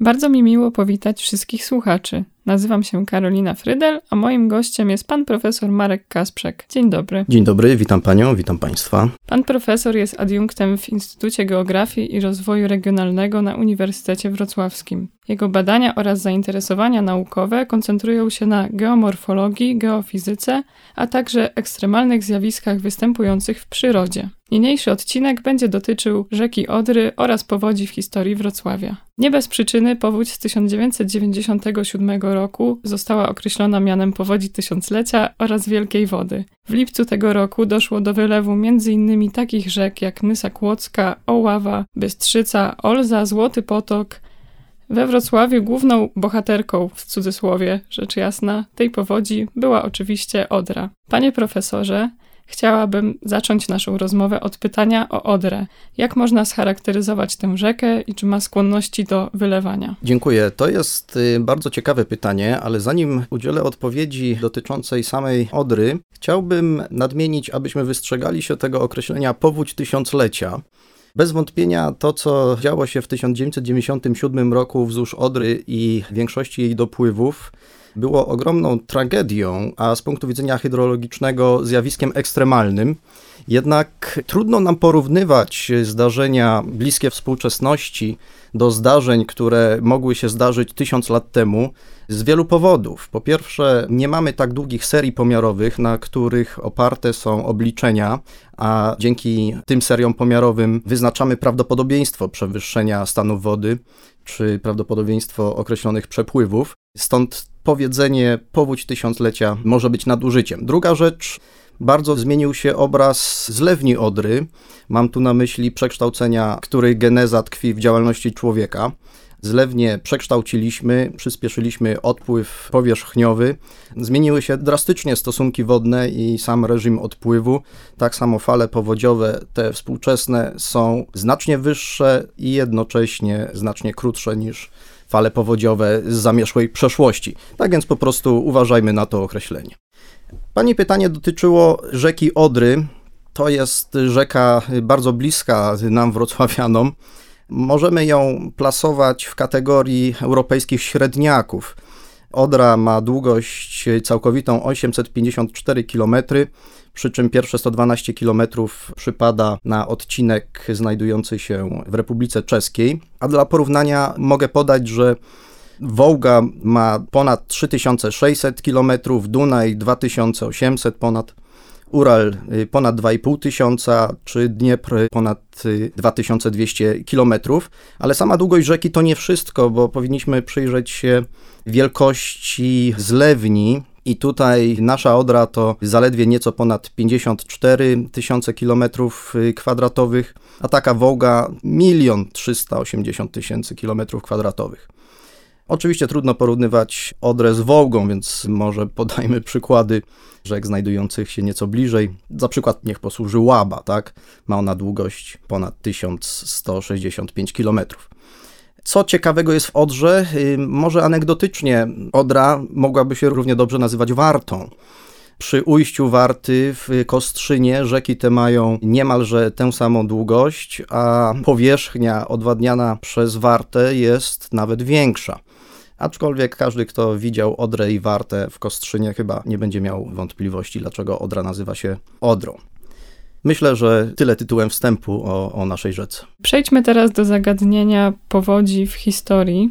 Bardzo mi miło powitać wszystkich słuchaczy. Nazywam się Karolina Frydel, a moim gościem jest pan profesor Marek Kasprzek. Dzień dobry. Dzień dobry, witam panią, witam państwa. Pan profesor jest adiunktem w Instytucie Geografii i Rozwoju Regionalnego na Uniwersytecie Wrocławskim. Jego badania oraz zainteresowania naukowe koncentrują się na geomorfologii, geofizyce, a także ekstremalnych zjawiskach występujących w przyrodzie. Niniejszy odcinek będzie dotyczył rzeki Odry oraz powodzi w historii Wrocławia. Nie bez przyczyny powódź z 1997 roku została określona mianem powodzi tysiąclecia oraz Wielkiej Wody. W lipcu tego roku doszło do wylewu m.in. takich rzek jak Nysa Kłodzka, Oława, Bystrzyca, Olza, Złoty Potok. We Wrocławiu główną bohaterką, w cudzysłowie, rzecz jasna, tej powodzi była oczywiście Odra. Panie profesorze, chciałabym zacząć naszą rozmowę od pytania o Odrę. Jak można scharakteryzować tę rzekę i czy ma skłonności do wylewania? Dziękuję. To jest y, bardzo ciekawe pytanie, ale zanim udzielę odpowiedzi dotyczącej samej Odry, chciałbym nadmienić, abyśmy wystrzegali się tego określenia powódź tysiąclecia. Bez wątpienia to, co działo się w 1997 roku wzdłuż Odry i większości jej dopływów, było ogromną tragedią, a z punktu widzenia hydrologicznego zjawiskiem ekstremalnym. Jednak trudno nam porównywać zdarzenia bliskie współczesności do zdarzeń, które mogły się zdarzyć tysiąc lat temu, z wielu powodów. Po pierwsze, nie mamy tak długich serii pomiarowych, na których oparte są obliczenia, a dzięki tym seriom pomiarowym wyznaczamy prawdopodobieństwo przewyższenia stanu wody czy prawdopodobieństwo określonych przepływów. Stąd powiedzenie powódź tysiąclecia może być nadużyciem. Druga rzecz, bardzo zmienił się obraz zlewni Odry. Mam tu na myśli przekształcenia, której geneza tkwi w działalności człowieka. Zlewnie przekształciliśmy, przyspieszyliśmy odpływ powierzchniowy. Zmieniły się drastycznie stosunki wodne i sam reżim odpływu. Tak samo fale powodziowe, te współczesne, są znacznie wyższe i jednocześnie znacznie krótsze niż fale powodziowe z zamieszłej przeszłości. Tak więc po prostu uważajmy na to określenie. Pani pytanie dotyczyło rzeki Odry. To jest rzeka bardzo bliska nam wrocławianom. Możemy ją plasować w kategorii europejskich średniaków. Odra ma długość całkowitą 854 km, przy czym pierwsze 112 km przypada na odcinek znajdujący się w Republice Czeskiej. A dla porównania mogę podać, że Wołga ma ponad 3600 km, Dunaj 2800 ponad, Ural y, ponad 2,5 tysiąca, czy Dniepr ponad 2200 y, km. Ale sama długość rzeki to nie wszystko, bo powinniśmy przyjrzeć się wielkości zlewni i tutaj nasza Odra to zaledwie nieco ponad 54 tysiące kilometrów y, kwadratowych, a taka Wołga 1 380 tysięcy kilometrów kwadratowych. Oczywiście trudno porównywać Odrę z Wołgą, więc może podajmy przykłady rzek znajdujących się nieco bliżej. Za przykład niech posłuży Łaba, tak? Ma ona długość ponad 1165 kilometrów. Co ciekawego jest w Odrze? Może anegdotycznie, Odra mogłaby się równie dobrze nazywać Wartą. Przy ujściu Warty w Kostrzynie rzeki te mają niemalże tę samą długość, a powierzchnia odwadniana przez Wartę jest nawet większa. Aczkolwiek każdy, kto widział Odrę i Wartę w Kostrzynie, chyba nie będzie miał wątpliwości, dlaczego Odra nazywa się Odrą. Myślę, że tyle tytułem wstępu o, o naszej rzece. Przejdźmy teraz do zagadnienia powodzi w historii.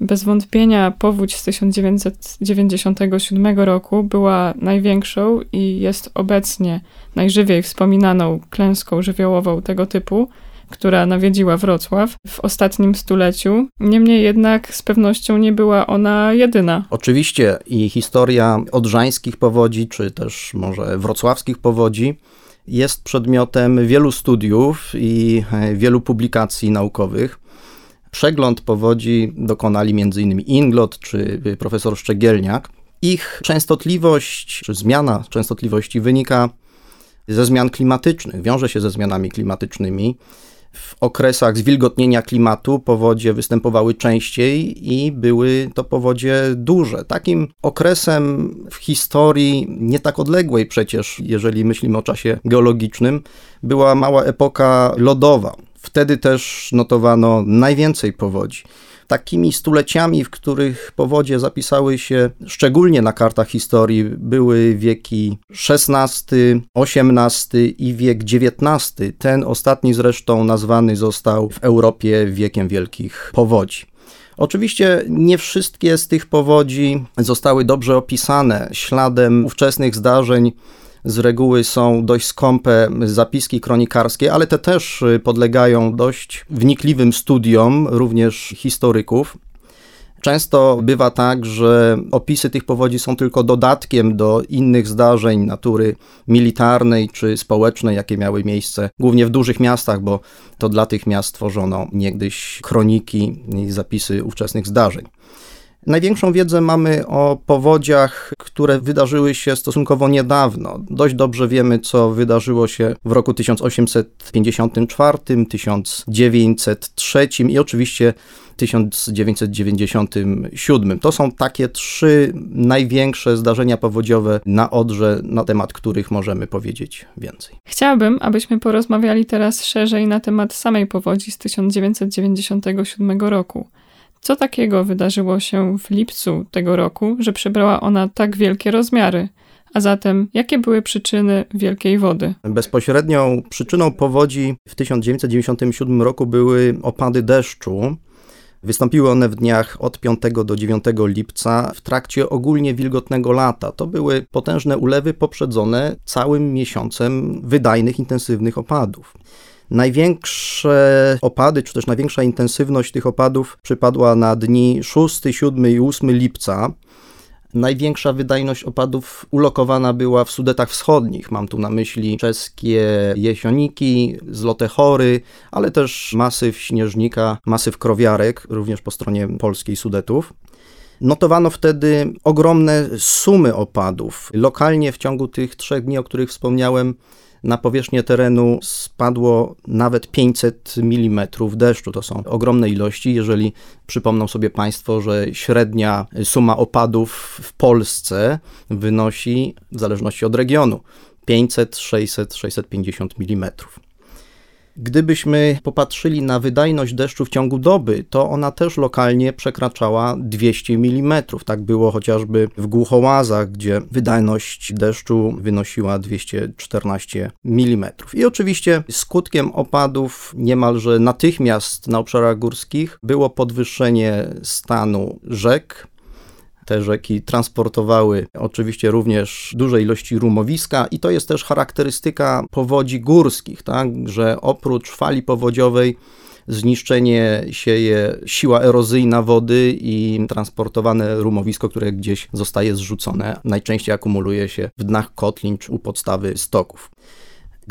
Bez wątpienia powódź z 1997 roku była największą i jest obecnie najżywiej wspominaną klęską żywiołową tego typu, która nawiedziła Wrocław w ostatnim stuleciu. Niemniej jednak z pewnością nie była ona jedyna. Oczywiście i historia odrzańskich powodzi, czy też może wrocławskich powodzi jest przedmiotem wielu studiów i e, wielu publikacji naukowych. Przegląd powodzi dokonali m.in. Inglot czy profesor Szczegielniak. Ich częstotliwość, czy zmiana częstotliwości wynika ze zmian klimatycznych, wiąże się ze zmianami klimatycznymi. W okresach zwilgotnienia klimatu powodzie występowały częściej i były to powodzie duże. Takim okresem w historii nie tak odległej przecież, jeżeli myślimy o czasie geologicznym, była mała epoka lodowa. Wtedy też notowano najwięcej powodzi. Takimi stuleciami, w których powodzie zapisały się szczególnie na kartach historii, były wieki XVI, XVIII i wiek XIX. Ten ostatni zresztą nazwany został w Europie wiekiem wielkich powodzi. Oczywiście nie wszystkie z tych powodzi zostały dobrze opisane. Śladem ówczesnych zdarzeń z reguły są dość skąpe zapiski kronikarskie, ale te też podlegają dość wnikliwym studiom, również historyków. Często bywa tak, że opisy tych powodzi są tylko dodatkiem do innych zdarzeń natury militarnej czy społecznej, jakie miały miejsce głównie w dużych miastach, bo to dla tych miast tworzono niegdyś kroniki i zapisy ówczesnych zdarzeń. Największą wiedzę mamy o powodziach, które wydarzyły się stosunkowo niedawno. Dość dobrze wiemy, co wydarzyło się w roku 1854, 1903 i oczywiście 1997. To są takie trzy największe zdarzenia powodziowe na Odrze, na temat których możemy powiedzieć więcej. Chciałabym, abyśmy porozmawiali teraz szerzej na temat samej powodzi z 1997 roku. Co takiego wydarzyło się w lipcu tego roku, że przybrała ona tak wielkie rozmiary? A zatem, jakie były przyczyny wielkiej wody? Bezpośrednią przyczyną powodzi w 1997 roku były opady deszczu. Wystąpiły one w dniach od 5 do 9 lipca w trakcie ogólnie wilgotnego lata. To były potężne ulewy poprzedzone całym miesiącem wydajnych, intensywnych opadów. Największe opady, czy też największa intensywność tych opadów przypadła na dni 6, 7 i 8 lipca. Największa wydajność opadów ulokowana była w Sudetach Wschodnich. Mam tu na myśli czeskie jesioniki, złote chory, ale też masyw śnieżnika, masyw krowiarek, również po stronie polskiej Sudetów. Notowano wtedy ogromne sumy opadów. Lokalnie w ciągu tych trzech dni, o których wspomniałem, na powierzchnię terenu spadło nawet 500 mm deszczu. To są ogromne ilości. Jeżeli przypomną sobie Państwo, że średnia suma opadów w Polsce wynosi, w zależności od regionu, 500, 600, 650 mm. Gdybyśmy popatrzyli na wydajność deszczu w ciągu doby, to ona też lokalnie przekraczała 200 mm. Tak było chociażby w Głuchołazach, gdzie wydajność deszczu wynosiła 214 mm. I oczywiście skutkiem opadów niemalże natychmiast na obszarach górskich było podwyższenie stanu rzek, te rzeki transportowały oczywiście również duże ilości rumowiska i to jest też charakterystyka powodzi górskich, tak, że oprócz fali powodziowej zniszczenie sieje siła erozyjna wody i transportowane rumowisko, które gdzieś zostaje zrzucone, najczęściej akumuluje się w dnach kotlin czy u podstawy stoków.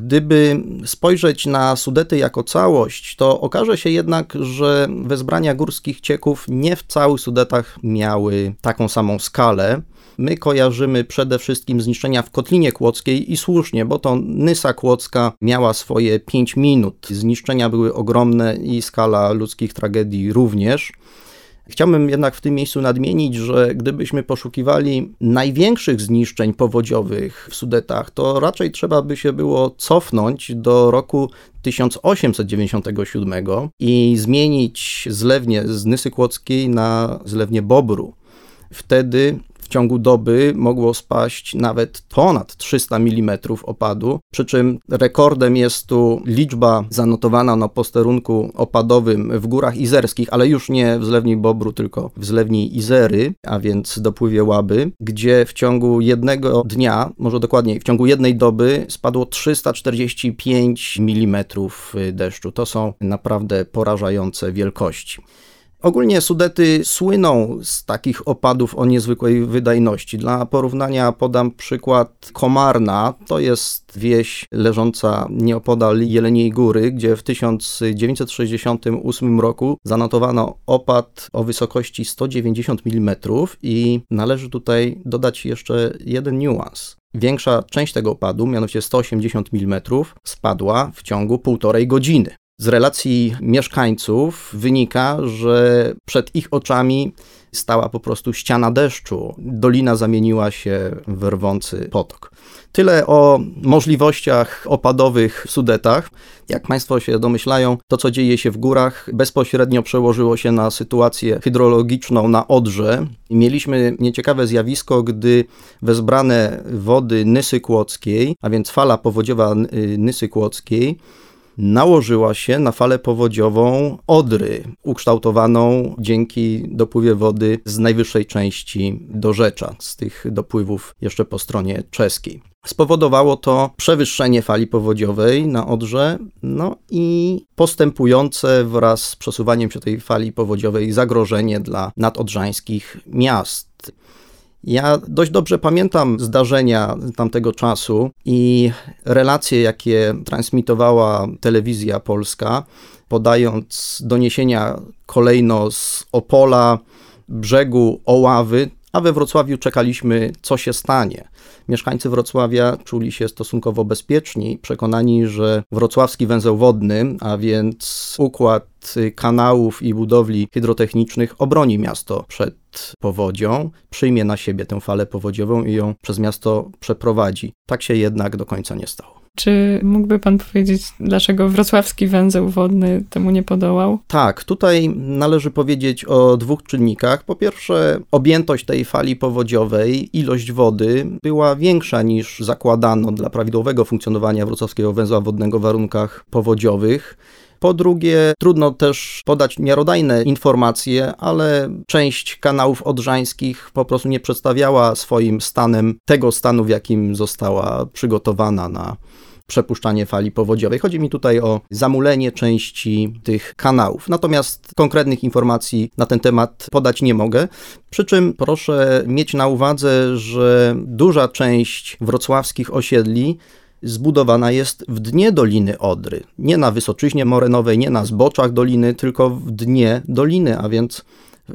Gdyby spojrzeć na Sudety jako całość, to okaże się jednak, że wezbrania górskich cieków nie w całych Sudetach miały taką samą skalę. My kojarzymy przede wszystkim zniszczenia w Kotlinie Kłodzkiej i słusznie, bo to Nysa Kłodzka miała swoje 5 minut. Zniszczenia były ogromne i skala ludzkich tragedii również. Chciałbym jednak w tym miejscu nadmienić, że gdybyśmy poszukiwali największych zniszczeń powodziowych w Sudetach, to raczej trzeba by się było cofnąć do roku 1897 i zmienić zlewnię z Nysy Kłodzkiej na zlewnię Bobru. Wtedy w ciągu doby mogło spaść nawet ponad 300 mm opadu, przy czym rekordem jest tu liczba zanotowana na posterunku opadowym w górach izerskich, ale już nie w zlewni Bobru, tylko w zlewni Izery, a więc dopływie Łaby, gdzie w ciągu jednego dnia, może dokładniej w ciągu jednej doby spadło 345 mm deszczu. To są naprawdę porażające wielkości. Ogólnie Sudety słyną z takich opadów o niezwykłej wydajności. Dla porównania podam przykład Komarna. To jest wieś leżąca nieopodal Jeleniej Góry, gdzie w 1968 roku zanotowano opad o wysokości 190 mm i należy tutaj dodać jeszcze jeden niuans. Większa część tego opadu, mianowicie 180 mm, spadła w ciągu półtorej godziny. Z relacji mieszkańców wynika, że przed ich oczami stała po prostu ściana deszczu. Dolina zamieniła się w rwący potok. Tyle o możliwościach opadowych w Sudetach. Jak Państwo się domyślają, to co dzieje się w górach bezpośrednio przełożyło się na sytuację hydrologiczną na Odrze. Mieliśmy nieciekawe zjawisko, gdy wezbrane wody Nysy Kłodzkiej, a więc fala powodziowa Nysy Kłodzkiej, nałożyła się na falę powodziową Odry, ukształtowaną dzięki dopływie wody z najwyższej części do Rzecza, z tych dopływów jeszcze po stronie czeskiej. Spowodowało to przewyższenie fali powodziowej na Odrze, no i postępujące wraz z przesuwaniem się tej fali powodziowej zagrożenie dla nadodrzańskich miast. Ja dość dobrze pamiętam zdarzenia tamtego czasu i relacje, jakie transmitowała telewizja polska, podając doniesienia kolejno z Opola, brzegu Oławy, a we Wrocławiu czekaliśmy, co się stanie. Mieszkańcy Wrocławia czuli się stosunkowo bezpieczni, przekonani, że wrocławski węzeł wodny, a więc układ kanałów i budowli hydrotechnicznych obroni miasto przed powodzią, przyjmie na siebie tę falę powodziową i ją przez miasto przeprowadzi. Tak się jednak do końca nie stało. Czy mógłby Pan powiedzieć, dlaczego wrocławski węzeł wodny temu nie podołał? Tak, tutaj należy powiedzieć o dwóch czynnikach. Po pierwsze, objętość tej fali powodziowej, ilość wody była większa niż zakładano dla prawidłowego funkcjonowania wrocławskiego węzła wodnego w warunkach powodziowych. Po drugie, trudno też podać miarodajne informacje, ale część kanałów odrzańskich po prostu nie przedstawiała swoim stanem tego stanu, w jakim została przygotowana na przepuszczanie fali powodziowej. Chodzi mi tutaj o zamulenie części tych kanałów. Natomiast konkretnych informacji na ten temat podać nie mogę. Przy czym proszę mieć na uwadze, że duża część wrocławskich osiedli zbudowana jest w dnie Doliny Odry. Nie na wysoczyźnie morenowej, nie na zboczach doliny, tylko w dnie doliny, a więc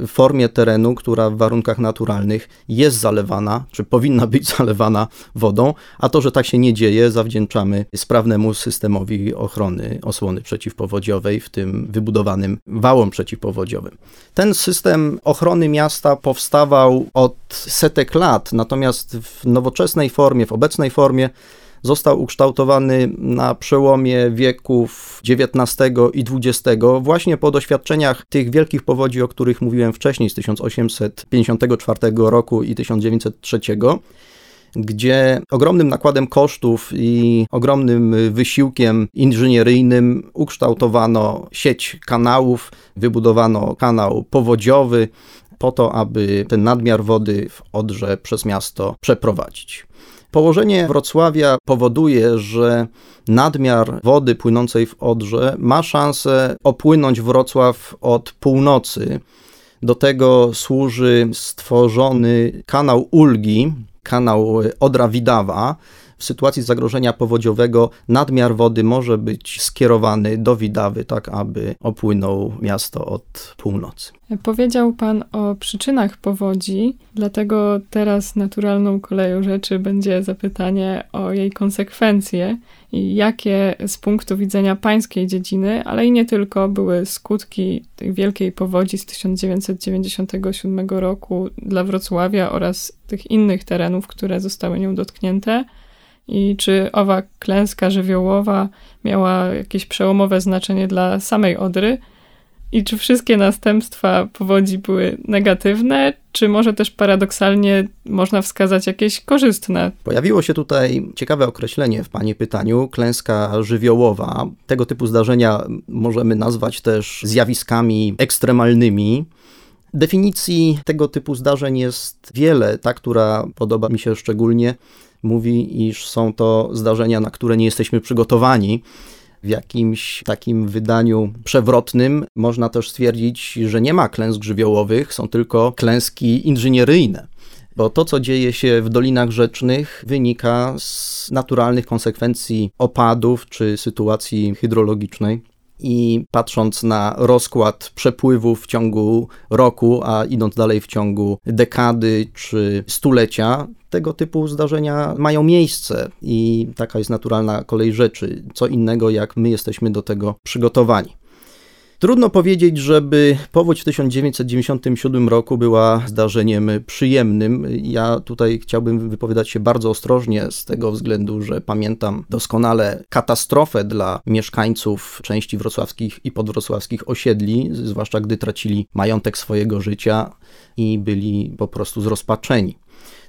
formie terenu, która w warunkach naturalnych jest zalewana, czy powinna być zalewana wodą, a to, że tak się nie dzieje, zawdzięczamy sprawnemu systemowi ochrony osłony przeciwpowodziowej, w tym wybudowanym wałom przeciwpowodziowym. Ten system ochrony miasta powstawał od setek lat, natomiast w nowoczesnej formie, w obecnej formie, został ukształtowany na przełomie wieków XIX i XX, właśnie po doświadczeniach tych wielkich powodzi, o których mówiłem wcześniej, z 1854 roku i 1903 gdzie ogromnym nakładem kosztów i ogromnym wysiłkiem inżynieryjnym ukształtowano sieć kanałów, wybudowano kanał powodziowy po to, aby ten nadmiar wody w Odrze przez miasto przeprowadzić. Położenie Wrocławia powoduje, że nadmiar wody płynącej w Odrze ma szansę opłynąć Wrocław od północy. Do tego służy stworzony kanał Ulgi, kanał Odra-Widawa, w sytuacji zagrożenia powodziowego nadmiar wody może być skierowany do Widawy, tak aby opłynął miasto od północy. Powiedział Pan o przyczynach powodzi, dlatego teraz naturalną koleją rzeczy będzie zapytanie o jej konsekwencje i jakie z punktu widzenia pańskiej dziedziny, ale i nie tylko, były skutki tej wielkiej powodzi z 1997 roku dla Wrocławia oraz tych innych terenów, które zostały nią dotknięte i czy owa klęska żywiołowa miała jakieś przełomowe znaczenie dla samej Odry i czy wszystkie następstwa powodzi były negatywne, czy może też paradoksalnie można wskazać jakieś korzystne? Pojawiło się tutaj ciekawe określenie w Pani pytaniu, klęska żywiołowa. Tego typu zdarzenia możemy nazwać też zjawiskami ekstremalnymi. Definicji tego typu zdarzeń jest wiele. Ta, która podoba mi się szczególnie, mówi, iż są to zdarzenia, na które nie jesteśmy przygotowani. W jakimś takim wydaniu przewrotnym można też stwierdzić, że nie ma klęsk żywiołowych, są tylko klęski inżynieryjne. Bo to, co dzieje się w dolinach rzecznych, wynika z naturalnych konsekwencji opadów czy sytuacji hydrologicznej. I patrząc na rozkład przepływów w ciągu roku, a idąc dalej w ciągu dekady czy stulecia, tego typu zdarzenia mają miejsce i taka jest naturalna kolej rzeczy. Co innego, jak my jesteśmy do tego przygotowani. Trudno powiedzieć, żeby powódź w 1997 roku była zdarzeniem przyjemnym. Ja tutaj chciałbym wypowiadać się bardzo ostrożnie z tego względu, że pamiętam doskonale katastrofę dla mieszkańców części wrocławskich i podwrocławskich osiedli, zwłaszcza gdy tracili majątek swojego życia i byli po prostu zrozpaczeni.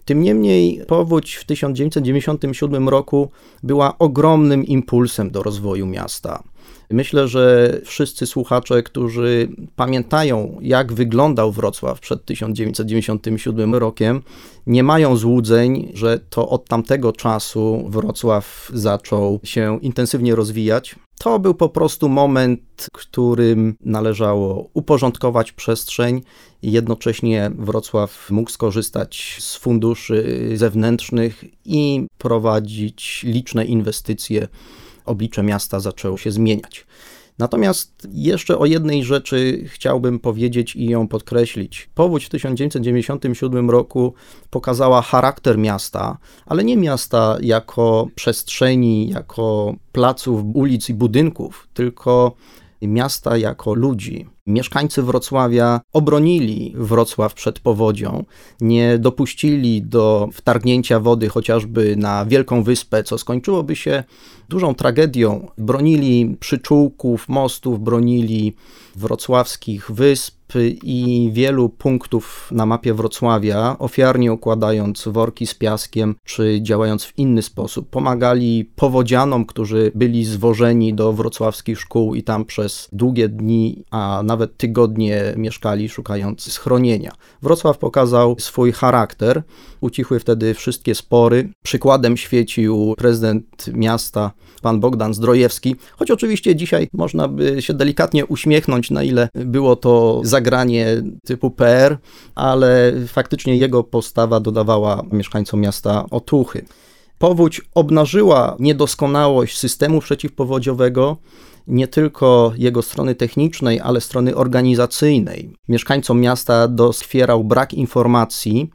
Tym niemniej powódź w 1997 roku była ogromnym impulsem do rozwoju miasta. Myślę, że wszyscy słuchacze, którzy pamiętają, jak wyglądał Wrocław przed 1997 rokiem, nie mają złudzeń, że to od tamtego czasu Wrocław zaczął się intensywnie rozwijać. To był po prostu moment, którym należało uporządkować przestrzeń jednocześnie Wrocław mógł skorzystać z funduszy zewnętrznych i prowadzić liczne inwestycje oblicze miasta zaczęło się zmieniać. Natomiast jeszcze o jednej rzeczy chciałbym powiedzieć i ją podkreślić. Powódź w 1997 roku pokazała charakter miasta, ale nie miasta jako przestrzeni, jako placów, ulic i budynków, tylko miasta jako ludzi. Mieszkańcy Wrocławia obronili Wrocław przed powodzią, nie dopuścili do wtargnięcia wody chociażby na Wielką Wyspę, co skończyłoby się dużą tragedią. Bronili przyczółków, mostów, bronili wrocławskich wysp i wielu punktów na mapie Wrocławia, ofiarnie układając worki z piaskiem, czy działając w inny sposób. Pomagali powodzianom, którzy byli zwożeni do wrocławskich szkół i tam przez długie dni, a nawet tygodnie mieszkali, szukając schronienia. Wrocław pokazał swój charakter. Ucichły wtedy wszystkie spory. Przykładem świecił prezydent miasta, pan Bogdan Zdrojewski, choć oczywiście dzisiaj można by się delikatnie uśmiechnąć, na ile było to zagranie typu PR, ale faktycznie jego postawa dodawała mieszkańcom miasta otuchy. Powódź obnażyła niedoskonałość systemu przeciwpowodziowego, nie tylko jego strony technicznej, ale strony organizacyjnej. Mieszkańcom miasta doskwierał brak informacji.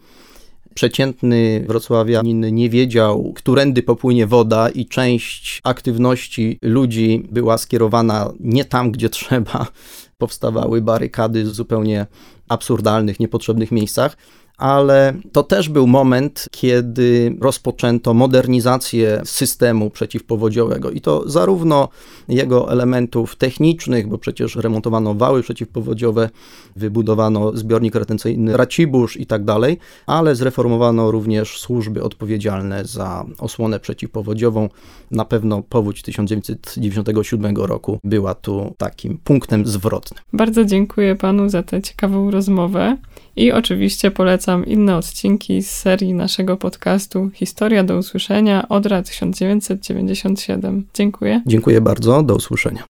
Przeciętny wrocławianin nie wiedział, którędy popłynie woda, i część aktywności ludzi była skierowana nie tam, gdzie trzeba. Powstawały barykady w zupełnie absurdalnych, niepotrzebnych miejscach ale to też był moment, kiedy rozpoczęto modernizację systemu przeciwpowodziowego i to zarówno jego elementów technicznych, bo przecież remontowano wały przeciwpowodziowe, wybudowano zbiornik retencyjny Racibórz i tak dalej, ale zreformowano również służby odpowiedzialne za osłonę przeciwpowodziową. Na pewno powódź 1997 roku była tu takim punktem zwrotnym. Bardzo dziękuję panu za tę ciekawą rozmowę. I oczywiście polecam inne odcinki z serii naszego podcastu Historia do usłyszenia Odra 1997. Dziękuję. Dziękuję bardzo, do usłyszenia.